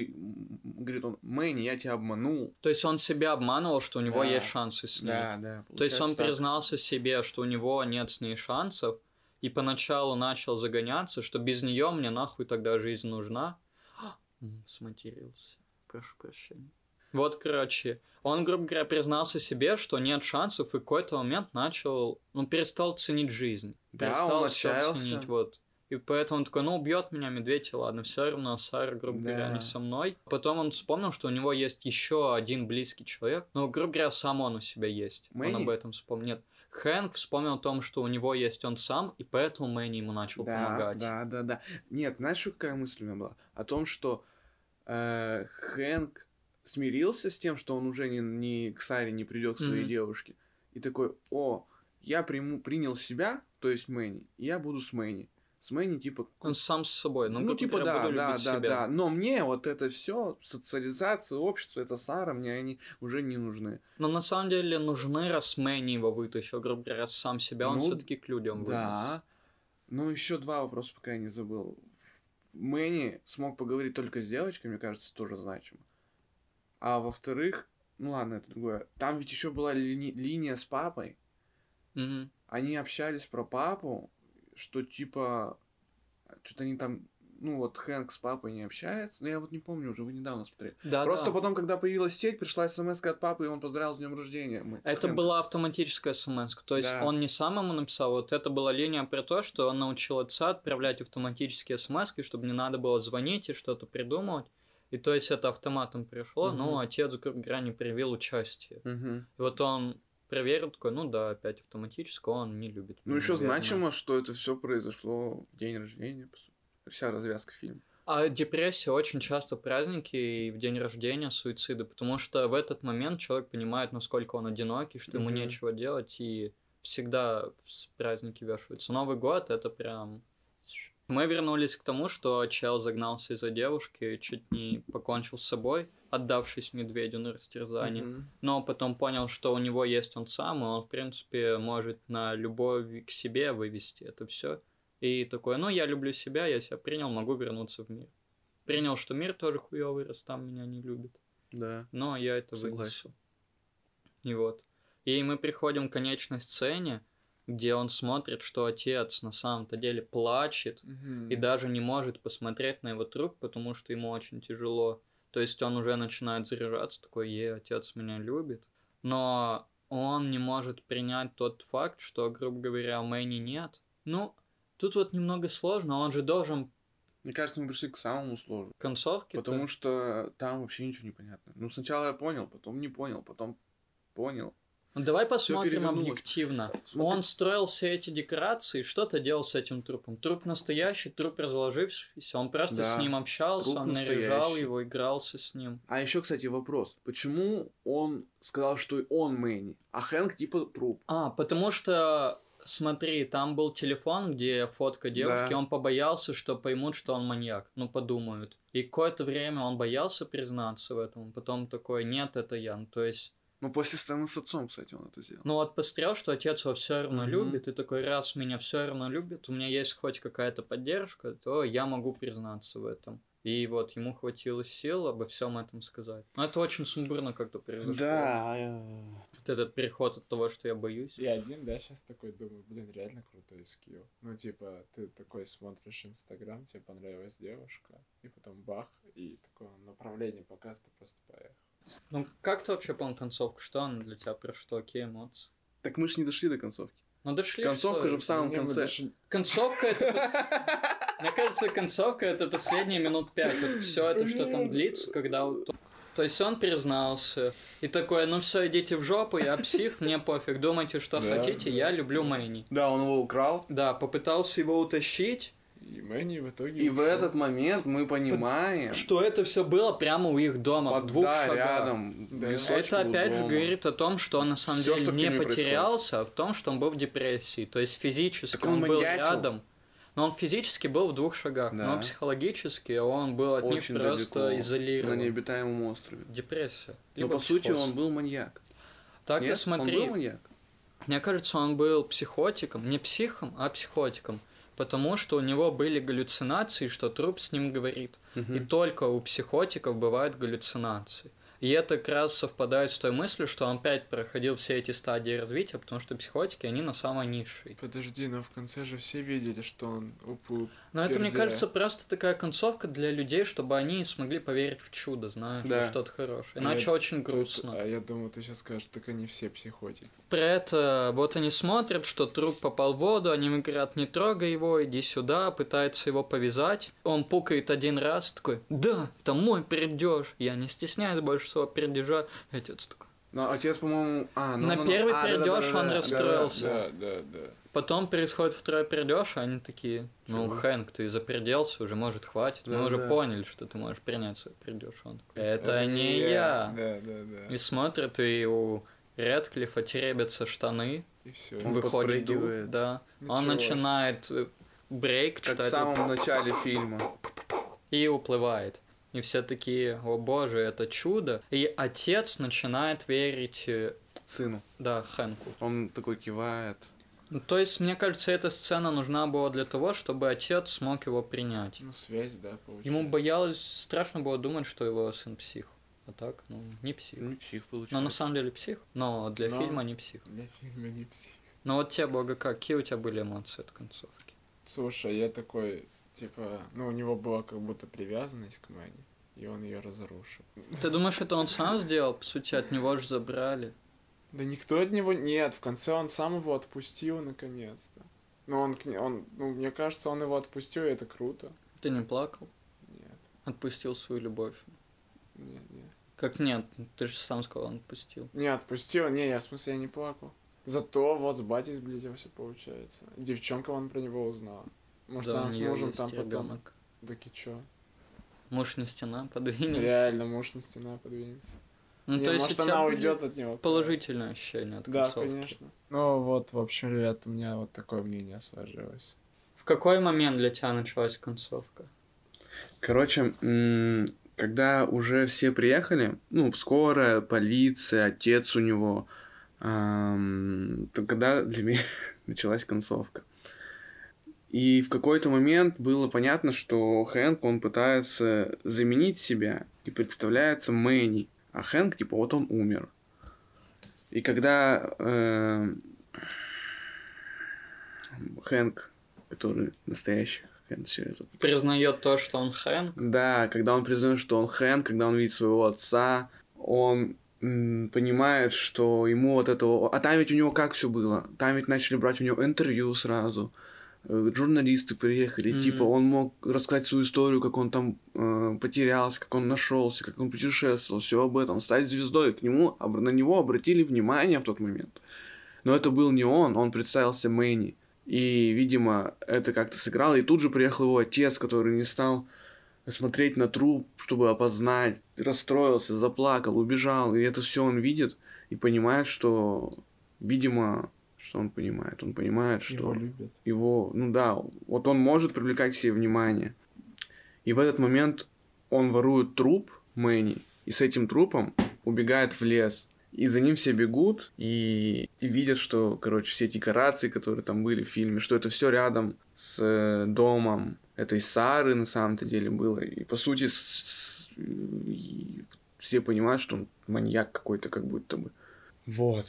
говорит он, Мэнни, я тебя обманул. То есть он себя обманывал, что у него Да. есть шансы с ней. Да, да. То есть он так. признался себе, что у него нет с ней шансов, и поначалу начал загоняться, что без нее мне нахуй тогда жизнь нужна. <gasps> Сматерился. Прошу прощения. Вот, короче, он, грубо говоря, признался себе, что нет шансов, и в какой-то момент начал, ну, перестал ценить жизнь. Да, перестал он отчаялся. ценить, вот. И поэтому он такой, ну, убьет меня медведь, и ладно, все равно Сара, грубо говоря, Да. не со мной. Потом он вспомнил, что у него есть еще один близкий человек. Ну, грубо говоря, сам он у себя есть. Он Мэнни? об этом вспомнил. Нет. Хэнк вспомнил о том, что у него есть он сам, и поэтому Мэнни ему начал да, помогать. Да, да, да. Нет, знаешь, какая мысль у меня была? О том, что э, Хэнк смирился с тем, что он уже не, не к Саре не придет к своей Мгм. девушке. И такой, о, я приму, принял себя, то есть Мэнни, и я буду с Мэнни. С Мэнни, типа, Он сам с собой. Ну, ну, типа, да, да, да, себя. да. Но мне вот это все, социализация, общество, это Сара, мне они уже не нужны. Но на самом деле нужны, раз Мэнни его вытащил, грубо говоря, раз сам себя, он Ну, все-таки к людям вынес. Да. Ну, еще два вопроса, пока я не забыл. Мэнни смог поговорить только с девочкой, мне кажется, тоже значимо. А во-вторых, ну ладно, это другое. Там ведь еще была лини- линия с папой. Мгм. Они общались про папу, что типа что-то они там, ну вот Хэнк с папой не общается. Но я вот не помню уже, вы недавно смотрели. Да, Просто да. потом, когда появилась сеть, пришла смс от папы, и он поздравил с днем рождения. Мы- Это Хэнк. была автоматическая смс. То есть Да. он не сам ему написал, вот это была линия про то, что он научил отца отправлять автоматические смс, чтобы не надо было звонить и что-то придумывать. И то есть это автоматом пришло, Мгм. но отец, грубо говоря, не проявил участие. Мгм. И вот он проверил такой, ну да, опять автоматически, он не любит. Ну, еще наверное. значимо, что это все произошло в день рождения. Вся развязка фильма. А депрессия очень часто праздники и в день рождения суициды, потому что в этот момент человек понимает, насколько он одинокий, что ему Мгм. нечего делать, и всегда с праздники вешаются. Новый год это прям... Мы вернулись к тому, что чел загнался из-за девушки чуть не покончил с собой, отдавшись медведю на растерзание. Мгм. Но потом понял, что у него есть он сам, и он, в принципе, может на любовь к себе вывести это все. И такой, ну, я люблю себя, я себя принял, могу вернуться в мир. Принял, что мир тоже хуёвый, раз там меня не любит. Да. Но я это Согласен. вынесу. И вот. И мы приходим к конечной сцене, где он смотрит, что отец на самом-то деле плачет, и даже не может посмотреть на его труп, потому что ему очень тяжело. То есть он уже начинает заряжаться, такой, е, отец меня любит. Но он не может принять тот факт, что, грубо говоря, Мэнни нет. Ну, тут вот немного сложно, он же должен Мне кажется, мы пришли к самому сложному. Концовки. Потому что там вообще ничего не понятно. Ну, сначала я понял, потом не понял, потом понял. Ну, давай посмотрим объективно. Смотри. Он строил все эти декорации, что-то делал с этим трупом. Труп настоящий, труп разложившийся, он просто Да, с ним общался, труп он наряжал настоящий. его, игрался с ним. А еще, кстати, вопрос. Почему он сказал, что он Мэнни, а Хэнк типа труп? А, потому что, смотри, там был телефон, где фотка девушки, Да. он побоялся, что поймут, что он маньяк, ну подумают. И какое-то время он боялся признаться в этом, потом такой, нет, это я. Ну, То есть, Ну, после сцены с отцом, кстати, он это сделал. ну вот посмотрел, что отец его все равно Мгм. любит, и такой, раз меня все равно любит, у меня есть хоть какая-то поддержка, то я могу признаться в этом. И вот ему хватило сил обо всем этом сказать. Но это очень сумбурно как-то произошло. Вот этот переход от того, что я боюсь. Я один, да, сейчас такой думаю, блин, реально крутой скилл. Ну, типа, ты такой смотришь Инстаграм, тебе понравилась девушка, и потом бах, и такое направление показывает, ты просто поехал. Ну, как ты вообще понял концовку? Что она для тебя, про что, какие эмоции? Так мы же не дошли до концовки. Ну, дошли Концовка что? же в самом конце. даже- Концовка это... <laughs> Мне кажется, концовка это последние минут пять. Вот все это, что там длится, когда... вот- То есть он признался и такой, ну все, идите в жопу, я псих, мне пофиг, думайте, что Да, хотите, да. я люблю Мэнни. Да, он его украл. Да, попытался его утащить, И Мэнни в итоге И в ушёл. этот момент мы понимаем, что это все было прямо у их дома, в под- двух да, шагах. рядом, Да, Это опять же дома. говорит о том, что он на самом Всё, деле что в не потерялся, а в том, что он был в депрессии. То есть физически Так он, он был маньячил. рядом, но он физически был в двух шагах, Да. но психологически он был от них Очень просто далеко, изолирован. на необитаемом острове. Депрессия. Но по сути психоз. он был маньяк. Так Нет? ты смотри, Он был маньяк? мне кажется, он был психотиком, не психом, а психотиком. Потому что у него были галлюцинации, что труп с ним говорит. И Мгм. только у психотиков бывают галлюцинации. И это как раз совпадает с той мыслью, что он опять проходил все эти стадии развития, потому что психотики, они на самой низшей. Подожди, но в конце же все видели, что он уп Но это, мне кажется, просто такая концовка для людей, чтобы они смогли поверить в чудо, знаешь, Да. что-то хорошее. Я Иначе очень Тут- грустно. а я думаю, ты сейчас скажешь, так они все психотики. Про это вот они смотрят, что труп попал в воду, они говорят, не трогай его, иди сюда, пытаются его повязать. Он пукает один раз, такой, да, это мой пердеж, я не стесняюсь больше своего пердежа. И отец такой. Но отец, по-моему... А, ну, На ну, ну, первый а, да, да, да, да, он да, расстроился. да, Да, да, да. Потом происходит второй пердеж, и они такие, ну, Чего? Хэнк, ты заперделся, уже, может, хватит. Мы Да, уже да. поняли, что ты можешь принять свой пердеж. Он такой, это, не я. Да, да, да. И смотрит, и у Редклифа теребятся штаны, И все. Он выходит дух, да. Он Ничего себе. начинает э, брейк Как в читать самом начале фильма. и уплывает. И все такие, о боже, это чудо. И отец начинает верить, э, Сыну. да, Хэнку. Он такой кивает. Ну, то есть, мне кажется, эта сцена нужна была для того, чтобы отец смог его принять. Ну, связь, да, получается. Ему боялось, страшно было думать, что его сын псих. А так, ну, не псих. Не псих Но на получается. самом деле псих, но для Но- фильма не псих. Для фильма не псих. Но вот тебе, Бога, как, какие у тебя были эмоции от концовки? Слушай, я такой, типа, ну, у него была как будто привязанность к Мэнни, и он ее разрушил. Ты думаешь, это он сам сделал? По сути, от него же забрали. Да никто от него нет, в конце он сам его отпустил наконец-то. Но он, к не- он, ну, мне кажется, он его отпустил, и это круто. Ты не плакал? Нет, Отпустил свою любовь. нет, нет. Как нет? Ты же сам сказал, он отпустил. Не, отпустил, не, я в смысле я не плакал. Зато вот с батей сблизился, получается. Девчонка он про него узнала. Может, Да, у она с неё мужем есть там потом. ребёнок. Так и чё? Не стена, подвинется. Реально, муж на стена подвинется. Ну, Не, то есть может, она уйдет от него. положительное ощущение от Да, концовки. конечно. Ну вот, в общем, ребят, у меня вот такое мнение сложилось. В какой момент для тебя началась концовка? Короче, когда уже все приехали, ну, скорая, полиция, отец у него, ам, то когда для меня <laughs> началась концовка. И в какой-то момент было понятно, что Хэнк, он пытается заменить себя и представляется Мэнни, а Хэнк, типа, вот он умер. И когда э, Хэнк, который настоящий Хэнк, все это Признает то, что он Хэнк. да, когда он признает, что он Хэн, когда он видит своего отца, он понимает, что ему вот этого... А там ведь у него как все было? Там ведь начали брать у него интервью сразу. Э, журналисты приехали, Мгм. типа он мог рассказать свою историю, как он там э, потерялся, как он нашелся, как он путешествовал, все об этом, стать звездой. К нему, на него обратили внимание в тот момент. Но это был не он, он представился Мэнни. И, видимо, это как-то сыграло. И тут же приехал его отец, который не стал смотреть на труп, чтобы опознать, расстроился, заплакал, убежал. И это все он видит и понимает, что, видимо, что он понимает? Он понимает, что Его любят. его, ну да, вот он может привлекать себе внимание. И в этот момент он ворует труп Мэнни, и с этим трупом убегает в лес. И за ним все бегут и, и видят, что, короче, все декорации, которые там были в фильме, что это все рядом с э, домом этой Сары на самом-то деле было. И по сути с- с- и все понимают, что он маньяк какой-то как будто бы. Вот.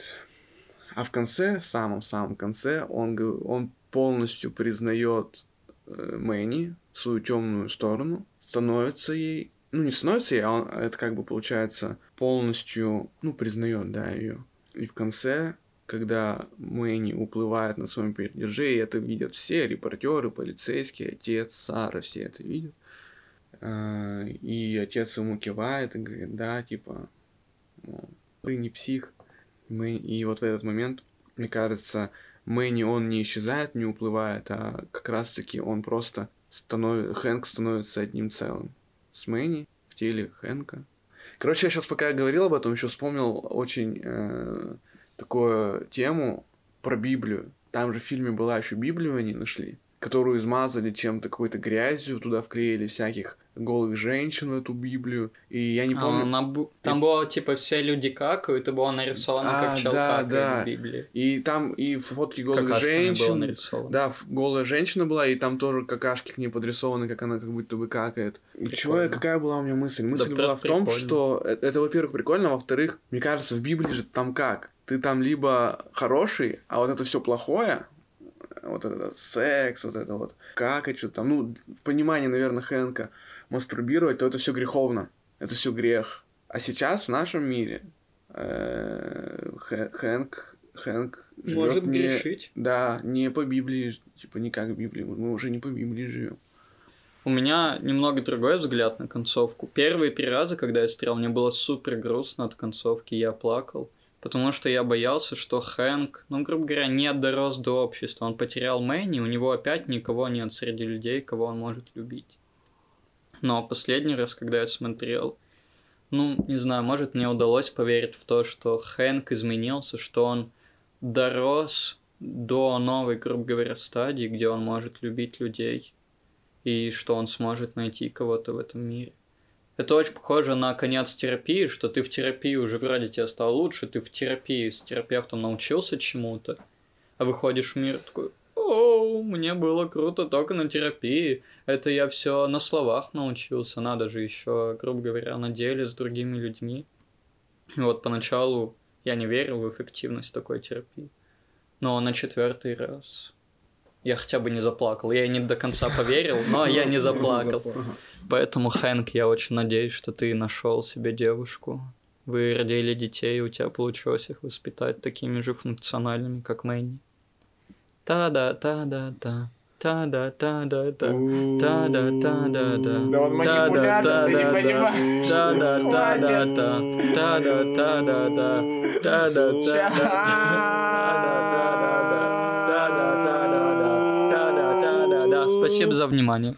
А в конце, в самом-самом конце, он, он полностью признает э, Мэнни, свою темную сторону, становится ей, ну не становится ей, а он- это как бы получается полностью, ну признает, да, ее. И в конце, когда Мэнни уплывает на своем пердеже, и это видят все, репортеры, полицейские, отец, Сара, все это видят. А, И отец ему кивает и говорит, да, типа, ты не псих. Мы... И вот в этот момент, мне кажется, Мэнни, он не исчезает, не уплывает, а как раз-таки он просто становится... Хэнк становится одним целым с Мэнни в теле Хэнка. Короче, я сейчас, пока я говорил об этом, еще вспомнил очень э, такую тему про Библию. Там же в фильме была еще Библию они нашли, которую измазали чем-то, какой-то грязью, туда вклеили всяких голых женщин в эту Библию. И я не А, помню... она бу- Там было типа все люди какают, и было нарисовано, А, как чел да, да. в Библии. И там и фотки голых Какашками было женщин. Да, голая женщина была, и там тоже какашки к ней подрисованы, как она как будто бы какает. И чё я, Прикольно. какая была у меня мысль? Мысль была в том, прикольно. что э- это, во-первых, прикольно, во-вторых, мне кажется, в Библии же там как? Ты там либо хороший, а вот это все плохое, вот этот секс, вот это вот какать, что там, ну, в понимании, наверное, Хэнка, мастурбировать, то это все греховно, это все грех. А сейчас в нашем мире э, Хэ- Хэнк, Хэнк живет Может не, грешить. да, не по Библии, типа не как Библии, мы уже не по Библии живем. У меня немного другой взгляд на концовку. Первые три раза, когда я смотрел, мне было супер грустно от концовки, я плакал. Потому что я боялся, что Хэнк, ну, грубо говоря, не дорос до общества. Он потерял Мэнни, у него опять никого нет среди людей, кого он может любить. Но последний раз, когда я смотрел, ну, не знаю, может, мне удалось поверить в то, что Хэнк изменился, что он дорос до новой, грубо говоря, стадии, где он может любить людей и что он сможет найти кого-то в этом мире. Это очень похоже на конец терапии, что ты в терапии уже вроде тебе стало лучше, ты в терапии с терапевтом научился чему-то, а выходишь в мир такой, о, мне было круто только на терапии, это я все на словах научился, надо же еще, грубо говоря, на деле с другими людьми. И вот поначалу я не верил в эффективность такой терапии, но на четвертый раз я хотя бы не заплакал. Я не до конца поверил, но я не заплакал. Поэтому, Хэнк, я очень надеюсь, что ты нашел себе девушку. Вы родили детей, у тебя получилось их воспитать такими же функциональными, как Мэнни. Та-да-та-да-та. Та-да-та-да-та. Та-да-та-да-да. Да он манипулятор, ты не понимаешь. Та-да-та-да-та. Та-да-та-да-да. Та-да-та-да-да. Та-да-та-да-да. Та-да-та-да-да. Спасибо за внимание.